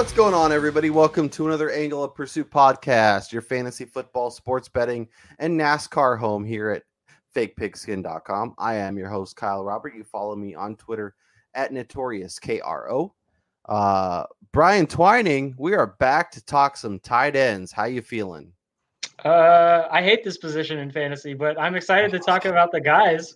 What's going on, everybody? Welcome to another Angle of Pursuit podcast, your fantasy football, sports betting, and NASCAR home here at fakepigskin.com. I am your host, Kyle Robert. You follow me on Twitter at Notorious KRO. Uh, Brian Twining, we are back to talk some tight ends. How you feeling? Uh, I hate this position in fantasy, but I'm excited to talk about the guys.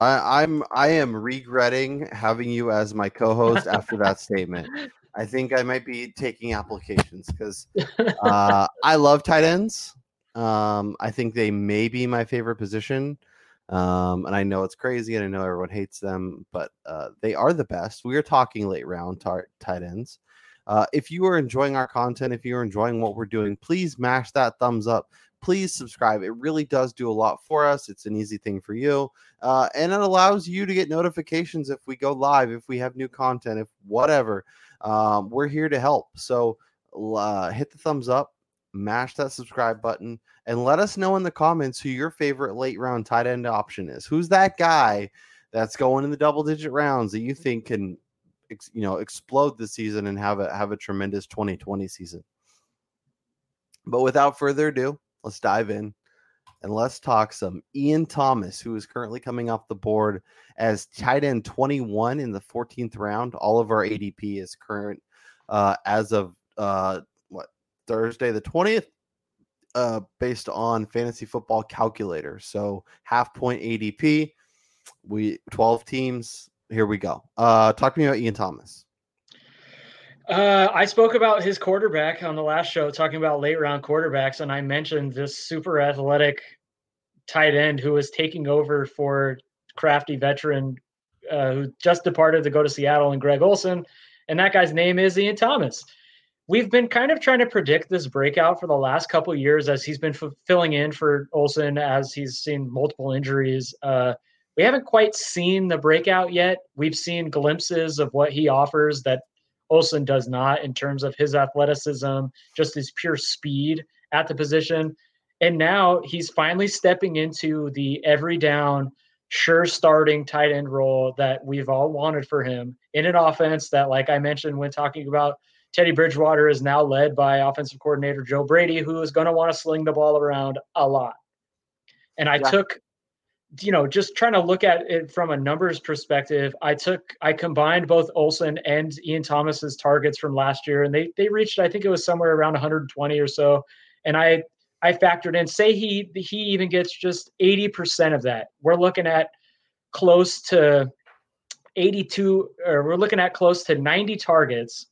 I, I'm I am regretting having you as my co-host after that statement. I think I might be taking applications because uh, I love tight ends. Um, I think they may be my favorite position. Um, and I know it's crazy and I know everyone hates them, but uh, they are the best. We are talking late round tar- tight ends. Uh, if you are enjoying our content, if you're enjoying what we're doing, please mash that thumbs up. Please subscribe. It really does do a lot for us. It's an easy thing for you. Uh, and it allows you to get notifications if we go live, if we have new content, if whatever. Um, we're here to help. So uh, hit the thumbs up, mash that subscribe button, and let us know in the comments who your favorite late round tight end option is. Who's that guy that's going in the double digit rounds that you think can, you know, explode this season and have a have a tremendous 2020 season? But without further ado, let's dive in and let's talk some Ian Thomas, who is currently coming off the board as tight end 21 in the 14th round. All of our ADP is current uh, as of uh, what Thursday the 20th, uh, based on Fantasy Football Calculator. So half point ADP. We 12 teams. Here we go. Uh, talk to me about Ian Thomas. Uh, I spoke about his quarterback on the last show, talking about late round quarterbacks, and I mentioned this super athletic tight end who was taking over for crafty veteran uh, who just departed to go to Seattle and Greg Olsen. And that guy's name is Ian Thomas. We've been kind of trying to predict this breakout for the last couple years as he's been f- filling in for Olsen as he's seen multiple injuries. Uh, we haven't quite seen the breakout yet. We've seen glimpses of what he offers that Olsen does not in terms of his athleticism, just his pure speed at the position. And now he's finally stepping into the every down, sure starting tight end role that we've all wanted for him in an offense that, like I mentioned when talking about Teddy Bridgewater, is now led by offensive coordinator Joe Brady, who is going to want to sling the ball around a lot. And I yeah. took you know, just trying to look at it from a numbers perspective, I took I combined both Olsen and Ian Thomas's targets from last year, and they they reached I think it was somewhere around 120 or so, and I I factored in say he he even gets just 80 percent of that. We're looking at close to 82, or we're looking at close to 90 targets,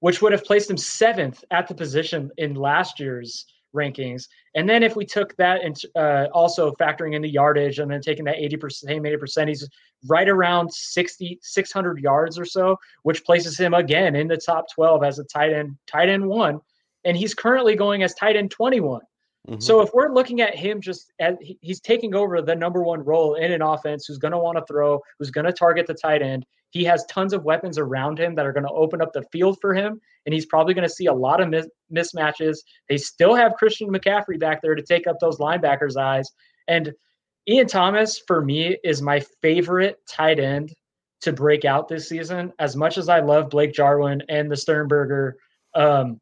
which would have placed him seventh at the position in last year's rankings. And then if we took that and uh, also factoring in the yardage and then taking that 80%, same 80%, he's right around 60, 600 yards or so, which places him again in the top 12 as a tight end, tight end one. And he's currently going as tight end 21. Mm-hmm. So if we're looking at him just as he's taking over the number one role in an offense who's going to want to throw, who's going to target the tight end, he has tons of weapons around him that are going to open up the field for him, and he's probably going to see a lot of mis- mismatches. They still have Christian McCaffrey back there to take up those linebackers' eyes. And Ian Thomas, for me, is my favorite tight end to break out this season. As much as I love Blake Jarwin and the Sternberger, um,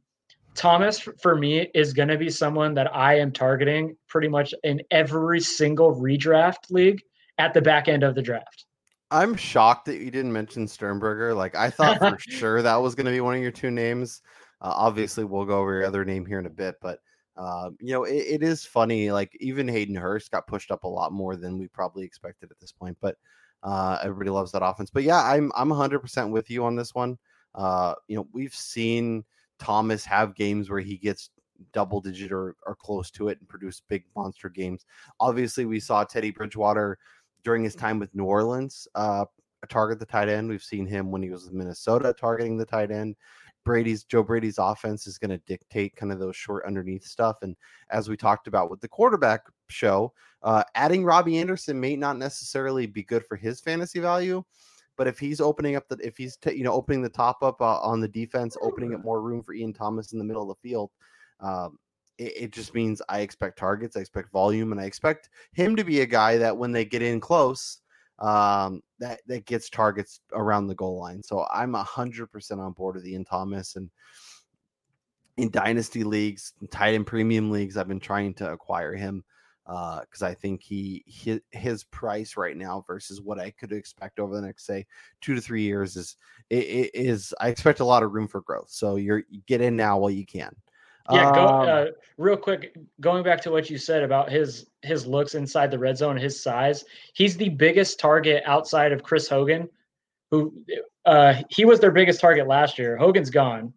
Thomas, for me, is going to be someone that I am targeting pretty much in every single redraft league at the back end of the draft. I'm shocked that you didn't mention Sternberger. Like I thought for sure that was going to be one of your two names. Uh, obviously, we'll go over your other name here in a bit, but uh, you know it, it is funny. Like even Hayden Hurst got pushed up a lot more than we probably expected at this point. But uh, everybody loves that offense. But yeah, I'm I'm 100 percent with you on this one. Uh, you know we've seen Thomas have games where he gets double digit or, or close to it and produce big monster games. Obviously, we saw Teddy Bridgewater during his time with New Orleans, uh, target the tight end. We've seen him when he was with Minnesota targeting the tight end. Brady's Joe Brady's offense is going to dictate kind of those short underneath stuff. And as we talked about with the quarterback show, uh, adding Robbie Anderson may not necessarily be good for his fantasy value. But if he's opening up the, if he's t- you know opening the top up uh, on the defense, opening up more room for Ian Thomas in the middle of the field, um, it, it, just means I expect targets, I expect volume, and I expect him to be a guy that when they get in close, um, that that gets targets around the goal line. So I'm hundred percent on board with Ian Thomas and in dynasty leagues, tight end premium leagues, I've been trying to acquire him because uh, I think he, his price right now versus what I could expect over the next say two to three years is it is I expect a lot of room for growth. So you're you get in now while you can. Yeah, go um, uh, real quick. Going back to what you said about his his looks inside the red zone, his size. He's the biggest target outside of Chris Hogan, who uh, he was their biggest target last year. Hogan's gone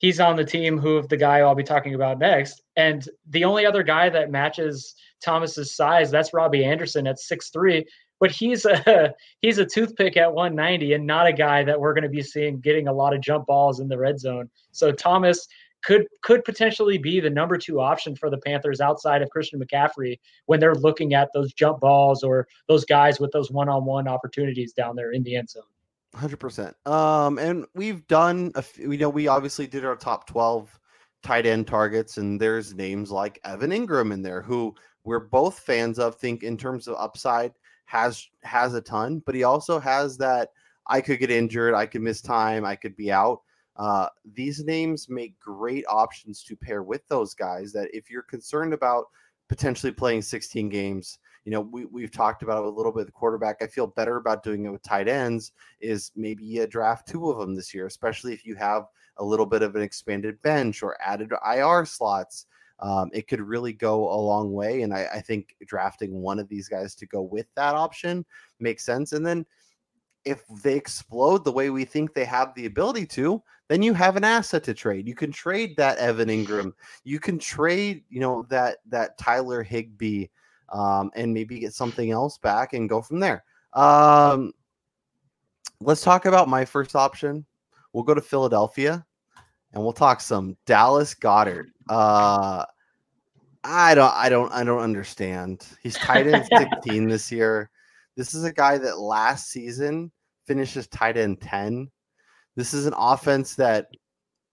he's on the team who the guy I'll be talking about next. And the only other guy that matches Thomas's size, that's Robbie Anderson at six three. But he's a he's a toothpick at 190 and not a guy that we're going to be seeing getting a lot of jump balls in the red zone. So Thomas could could potentially be the number two option for the Panthers outside of Christian McCaffrey when they're looking at those jump balls or those guys with those one on one opportunities down there in the end zone. Hundred percent. Um, and we've done a. We know we obviously did our top twelve tight end targets, and there's names like Evan Engram in there who we're both fans of. Think in terms of upside has has a ton, but he also has that I could get injured, I could miss time, I could be out. Uh, these names make great options to pair with those guys. That if you're concerned about potentially playing 16 games you know, we, we've talked about a little bit the quarterback. I feel better about doing it with tight ends is maybe a draft two of them this year, especially if you have a little bit of an expanded bench or added IR slots. Um, it could really go a long way. And I, I think drafting one of these guys to go with that option makes sense. And then if they explode the way we think they have the ability to, then you have an asset to trade. You can trade that Evan Engram. You can trade, you know, that that Tyler Higbee um, and maybe get something else back and go from there. Um, let's talk about my first option. We'll go to Philadelphia and we'll talk some Dallas Goedert. Uh, I don't, I don't, I don't understand. He's tight end 16 this year. This is a guy that last season finishes tight end 10. This is an offense that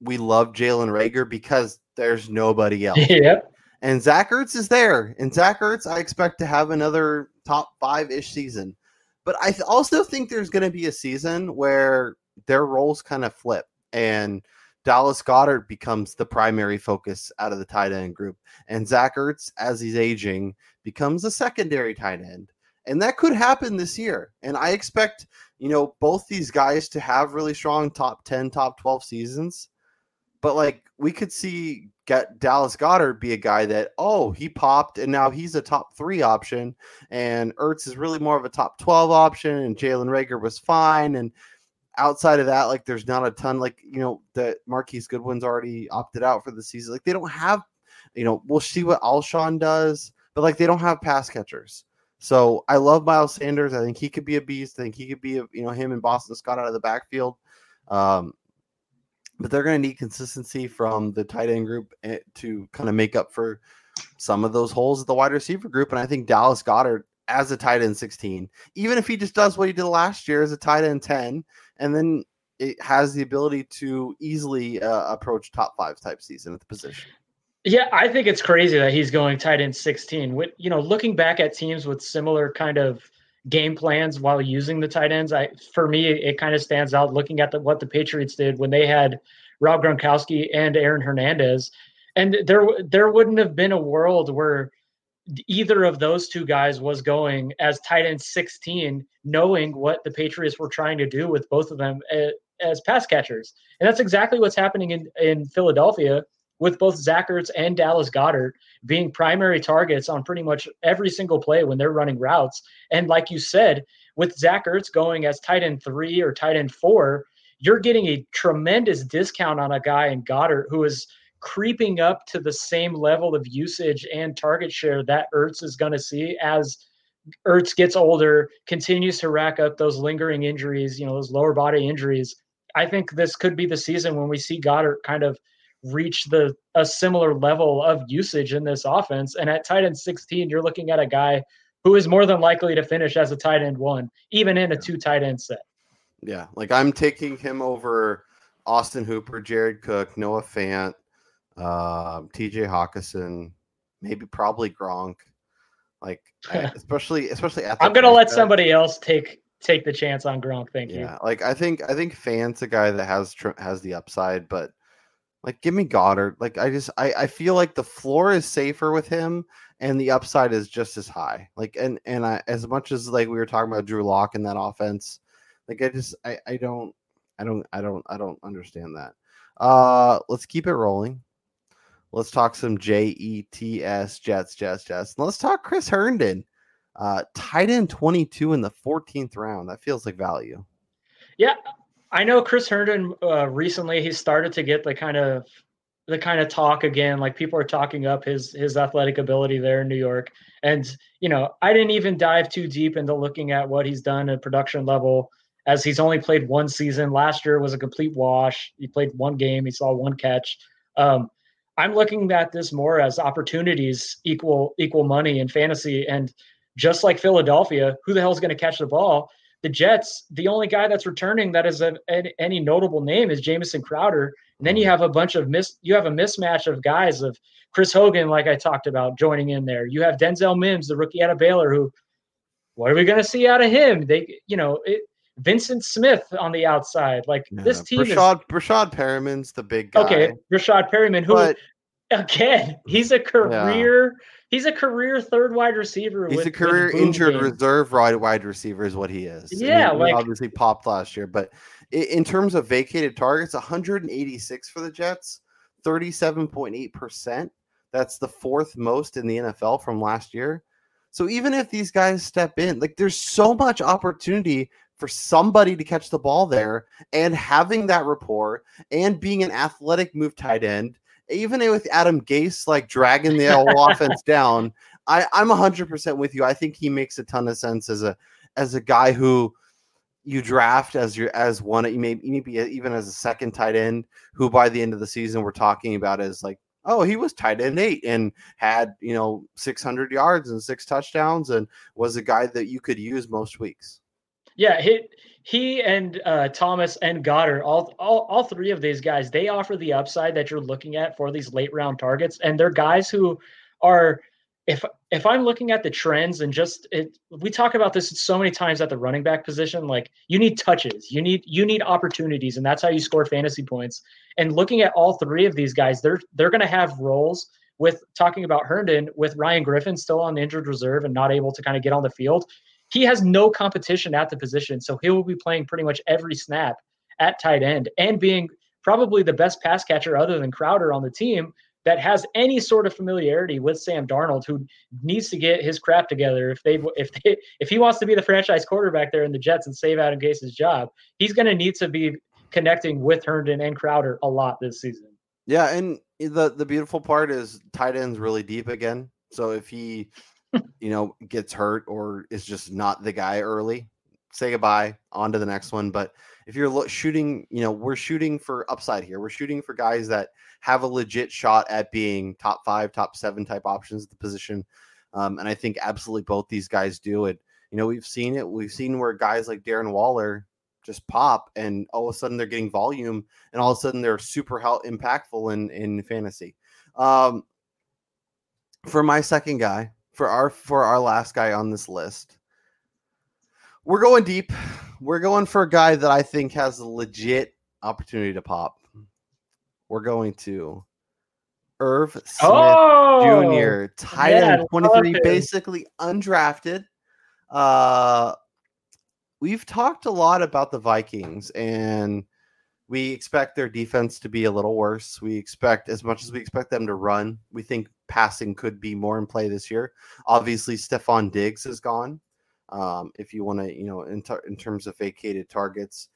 we love Jalen Reagor because there's nobody else. Yep. And Zach Ertz is there. And Zach Ertz, I expect to have another top five ish season. But I th- also think there's going to be a season where their roles kind of flip and Dallas Goedert becomes the primary focus out of the tight end group. And Zach Ertz, as he's aging, becomes a secondary tight end. And that could happen this year. And I expect, you know, both these guys to have really strong top 10, top 12 seasons. But like we could see get Dallas Goedert be a guy that oh he popped and now he's a top three option and Ertz is really more of a top twelve option and Jalen Reagor was fine. And outside of that like there's not a ton like you know that Marquise Goodwin's already opted out for the season. Like they don't have you know we'll see what Alshon does but like they don't have pass catchers. So I love Miles Sanders. I think he could be a beast. I think he could be a you know him and Boston Scott out of the backfield. Um, but they're going to need consistency from the tight end group eh, to kind of make up for some of those holes at the wide receiver group. And I think Dallas Goedert as a tight end 16, even if he just does what he did last year as a tight end 10, and then it has the ability to easily uh, approach top five type season at the position. Yeah, I think it's crazy that he's going tight end 16. With you know, looking back at teams with similar kind of game plans while using the tight ends. I for me, it kind of stands out looking at the, what the Patriots did when they had Rob Gronkowski and Aaron Hernandez, and there there wouldn't have been a world where either of those two guys was going as tight end 16, knowing what the Patriots were trying to do with both of them as, as pass catchers, and that's exactly what's happening in in Philadelphia with both Zach Ertz and Dallas Goedert being primary targets on pretty much every single play when they're running routes. And like you said, with Zach Ertz going as tight end three or tight end four, you're getting a tremendous discount on a guy in Goedert who is creeping up to the same level of usage and target share that Ertz is going to see as Ertz gets older, continues to rack up those lingering injuries, you know, those lower body injuries. I think this could be the season when we see Goedert kind of reach the a similar level of usage in this offense. And at tight end 16, you're looking at a guy who is more than likely to finish as a tight end one, even in a two tight end set. Yeah, like I'm taking him over Austin Hooper, Jared Cook, Noah Fant, uh, T.J. Hockenson, maybe probably Gronk. Like especially especially I'm gonna let somebody else take take the chance on Gronk. Thank yeah, you. Yeah, like I think I think Fant's a guy that has has the upside, but like give me Goedert. Like I just I I feel like the floor is safer with him and the upside is just as high. Like and and I as much as like we were talking about Drew Lock in that offense, like I just I I don't I don't I don't I don't understand that. Uh let's keep it rolling. Let's talk some J E T S Jets Jets Jets. let's talk Chris Herndon. Uh, tight end 22 in the 14th round. That feels like value. Yeah, I know Chris Herndon uh, recently he started to get the kind of the kind of talk again. Like people are talking up his his athletic ability there in New York. And you know, I didn't even dive too deep into looking at what he's done at production level, as he's only played one season. Last year was a complete wash. He played one game. He saw one catch. Um, I'm looking at this more as opportunities equal equal money in fantasy and just like Philadelphia, who the hell is going to catch the ball? The Jets, the only guy that's returning that is a, any notable name is Jamison Crowder. And then you mm. have a bunch of miss, you have a mismatch of guys of Chris Hogan, like I talked about, joining in there. You have Denzel Mims, the rookie out of Baylor, who, what are we going to see out of him? They, you know, it, Vyncint Smith on the outside. Like yeah, this team Breshad, is Breshad Perriman's the big guy. Okay, Breshad Perriman, who but, again, he's a career yeah. He's a career third wide receiver. He's with, a career injured game. reserve wide wide receiver is what he is. Yeah, like obviously popped last year, but in terms of vacated targets, 186 for the Jets, 37.8 percent. That's the fourth most in the NFL from last year. So even if these guys step in, like there's so much opportunity for somebody to catch the ball there and having that rapport and being an athletic move tight end even with Adam Gase like dragging the whole offense down, I, I'm hundred percent with you. I think he makes a ton of sense as a as a guy who you draft as your as one you may maybe even as a second tight end who by the end of the season we're talking about as like oh he was tight end eight and had you know 600 yards and six touchdowns and was a guy that you could use most weeks yeah he he and uh, Thomas and Goedert, all, all all three of these guys, they offer the upside that you're looking at for these late round targets, and they're guys who are. If if I'm looking at the trends and just it, we talk about this so many times at the running back position. Like you need touches, you need you need opportunities, and that's how you score fantasy points. And looking at all three of these guys, they're they're going to have roles with talking about Herndon with Ryan Griffin still on injured reserve and not able to kind of get on the field he has no competition at the position. So he will be playing pretty much every snap at tight end and being probably the best pass catcher other than Crowder on the team that has any sort of familiarity with Sam Darnold, who needs to get his crap together. If they if they if he wants to be the franchise quarterback there in the Jets and save Adam Gase's job, he's going to need to be connecting with Herndon and Crowder a lot this season. Yeah, and the the beautiful part is tight ends really deep again. So if he you know, gets hurt or is just not the guy early, say goodbye, on to the next one. But if you're lo- shooting, you know, we're shooting for upside here. We're shooting for guys that have a legit shot at being top five, top seven type options at the position. Um, and I think absolutely both these guys do it. You know, we've seen it. We've seen where guys like Darren Waller just pop and all of a sudden they're getting volume and all of a sudden they're super help, impactful in, in fantasy. Um, for my second guy, for our for our last guy on this list. We're going deep. We're going for a guy that I think has a legit opportunity to pop. We're going to Irv Smith oh, Jr. Tight end 23, basically undrafted. Uh we've talked a lot about the Vikings and we expect their defense to be a little worse. We expect as much as we expect them to run, we think passing could be more in play this year. Obviously, Stefon Diggs is gone. Um, if you want to, you know, in, in terms of vacated targets,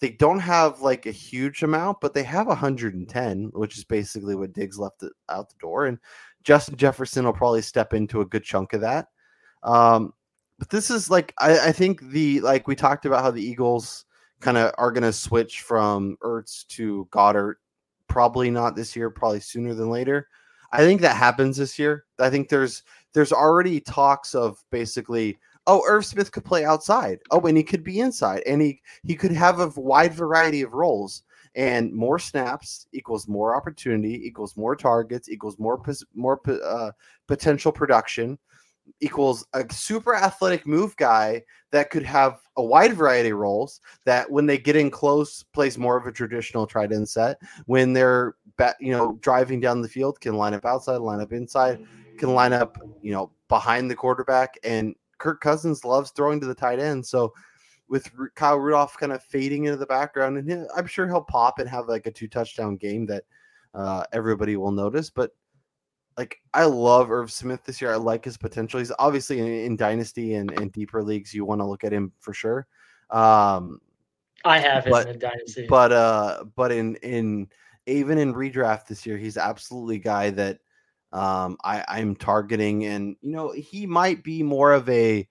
they don't have like a huge amount, but they have 110, which is basically what Diggs left out the door. And Justin Jefferson will probably step into a good chunk of that. Um, but this is like, I, I think the, like we talked about how the Eagles kind of are going to switch from Ertz to Goedert. Probably not this year, probably sooner than later. I think that happens this year. I think there's there's already talks of basically, oh, Irv Smith could play outside. Oh, and he could be inside, and he he could have a wide variety of roles. And more snaps equals more opportunity equals more targets equals more more uh, potential production. Equals a super athletic move guy that could have a wide variety of roles that when they get in close plays more of a traditional tight end set. When they're you know driving down the field can line up outside line up inside can line up you know behind the quarterback. And Kirk Cousins loves throwing to the tight end. So with Kyle Rudolph kind of fading into the background and I'm sure he'll pop and have like a two touchdown game that uh, everybody will notice. But like I love Irv Smith this year. I like his potential. He's obviously in, in dynasty and, and deeper leagues. You want to look at him for sure. Um, I have him but, in dynasty, but uh, but in in even in redraft this year, he's absolutely guy that um I I'm targeting, and you know he might be more of a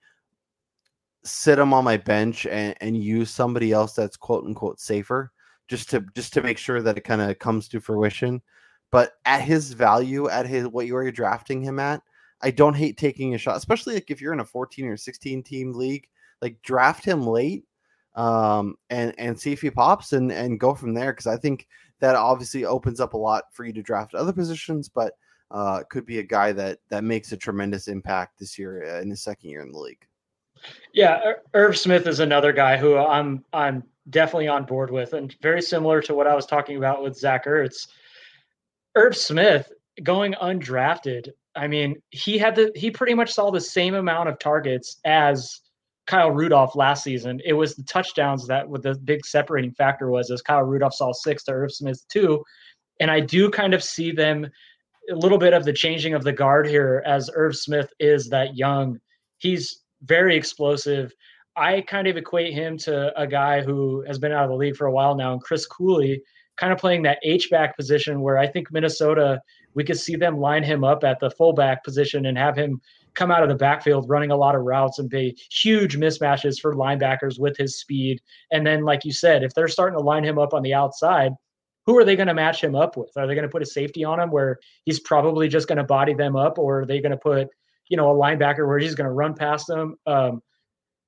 sit him on my bench and, and use somebody else that's quote unquote safer just to just to make sure that it kind of comes to fruition. But at his value, at his what you are drafting him at, I don't hate taking a shot, especially like if you're in a 14 or 16 team league. Like draft him late, um, and and see if he pops and and go from there. Because I think that obviously opens up a lot for you to draft other positions, but uh, could be a guy that that makes a tremendous impact this year uh, in his second year in the league. Yeah, Irv Smith is another guy who I'm I'm definitely on board with, and very similar to what I was talking about with Zach Ertz. Irv Smith going undrafted. I mean, he had the he pretty much saw the same amount of targets as Kyle Rudolph last season. It was the touchdowns that what the big separating factor was as Kyle Rudolph saw six to Irv Smith two. And I do kind of see them a little bit of the changing of the guard here as Irv Smith is that young. He's very explosive. I kind of equate him to a guy who has been out of the league for a while now, and Chris Cooley, kind of playing that H back position where I think Minnesota we could see them line him up at the fullback position and have him come out of the backfield running a lot of routes and be huge mismatches for linebackers with his speed. And then, like you said, if they're starting to line him up on the outside, who are they going to match him up with? Are they going to put a safety on him where he's probably just going to body them up, or are they going to put, you know, a linebacker where he's going to run past them? Um,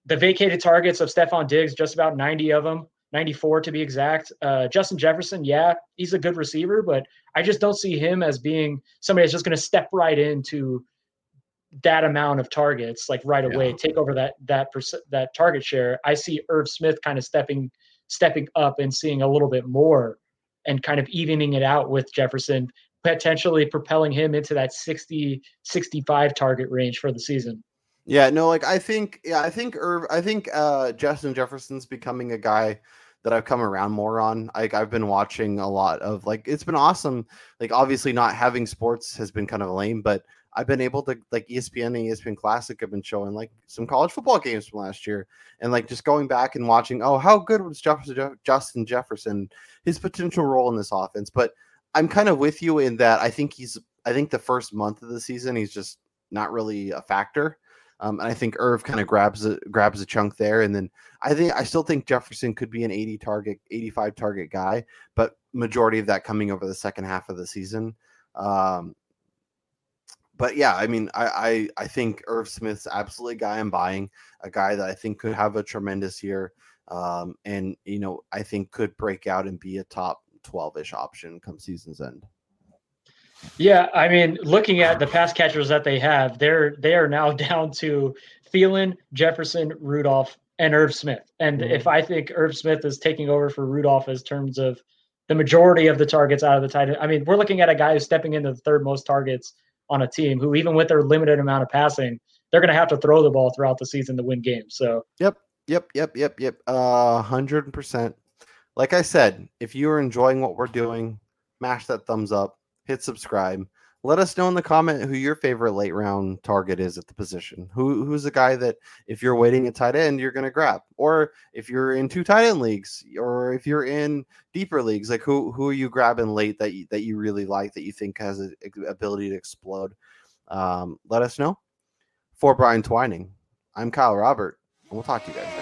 the vacated targets of Stefon Diggs, just about 90 of them 94 to be exact. Uh, Justin Jefferson, yeah, he's a good receiver, but I just don't see him as being somebody that's just going to step right into that amount of targets like right away, yeah. take over that that perc- that target share. I see Irv Smith kind of stepping stepping up and seeing a little bit more and kind of evening it out with Jefferson, potentially propelling him into that 60 65 target range for the season. Yeah, no, like I think, yeah, I think Irv, I think uh Justin Jefferson's becoming a guy that I've come around more on. Like I've been watching a lot of like it's been awesome. Like obviously not having sports has been kind of lame, but I've been able to like ESPN and ESPN Classic have been showing like some college football games from last year, and like just going back and watching. Oh, how good was Jefferson, Justin Jefferson? His potential role in this offense, but I'm kind of with you in that I think he's. I think the first month of the season he's just not really a factor. Um, and I think Irv kind of grabs a grabs a chunk there, and then I think I still think Jefferson could be an 80 target, 85 target guy, but majority of that coming over the second half of the season. Um, but yeah, I mean, I, I I think Irv Smith's absolutely a guy I'm buying, a guy that I think could have a tremendous year, um, and you know I think could break out and be a top 12 ish option come season's end. Yeah, I mean, looking at the pass catchers that they have, they're they are now down to Thielen, Jefferson, Rudolph, and Irv Smith. And mm-hmm. if I think Irv Smith is taking over for Rudolph as terms of the majority of the targets out of the tight end, I mean, we're looking at a guy who's stepping into the third most targets on a team who, even with their limited amount of passing, they're going to have to throw the ball throughout the season to win games. So, yep, yep, yep, yep, yep. Uh, hundred percent. Like I said, if you are enjoying what we're doing, mash that thumbs up hit subscribe. Let us know in the comment who your favorite late round target is at the position. Who who's the guy that if you're waiting at tight end, you're gonna grab, or if you're in two tight end leagues, or if you're in deeper leagues, like who who are you grabbing late that you, that you really like that you think has an ability to explode? Um, let us know. For Brian Twining, I'm Kyle Robert, and we'll talk to you guys.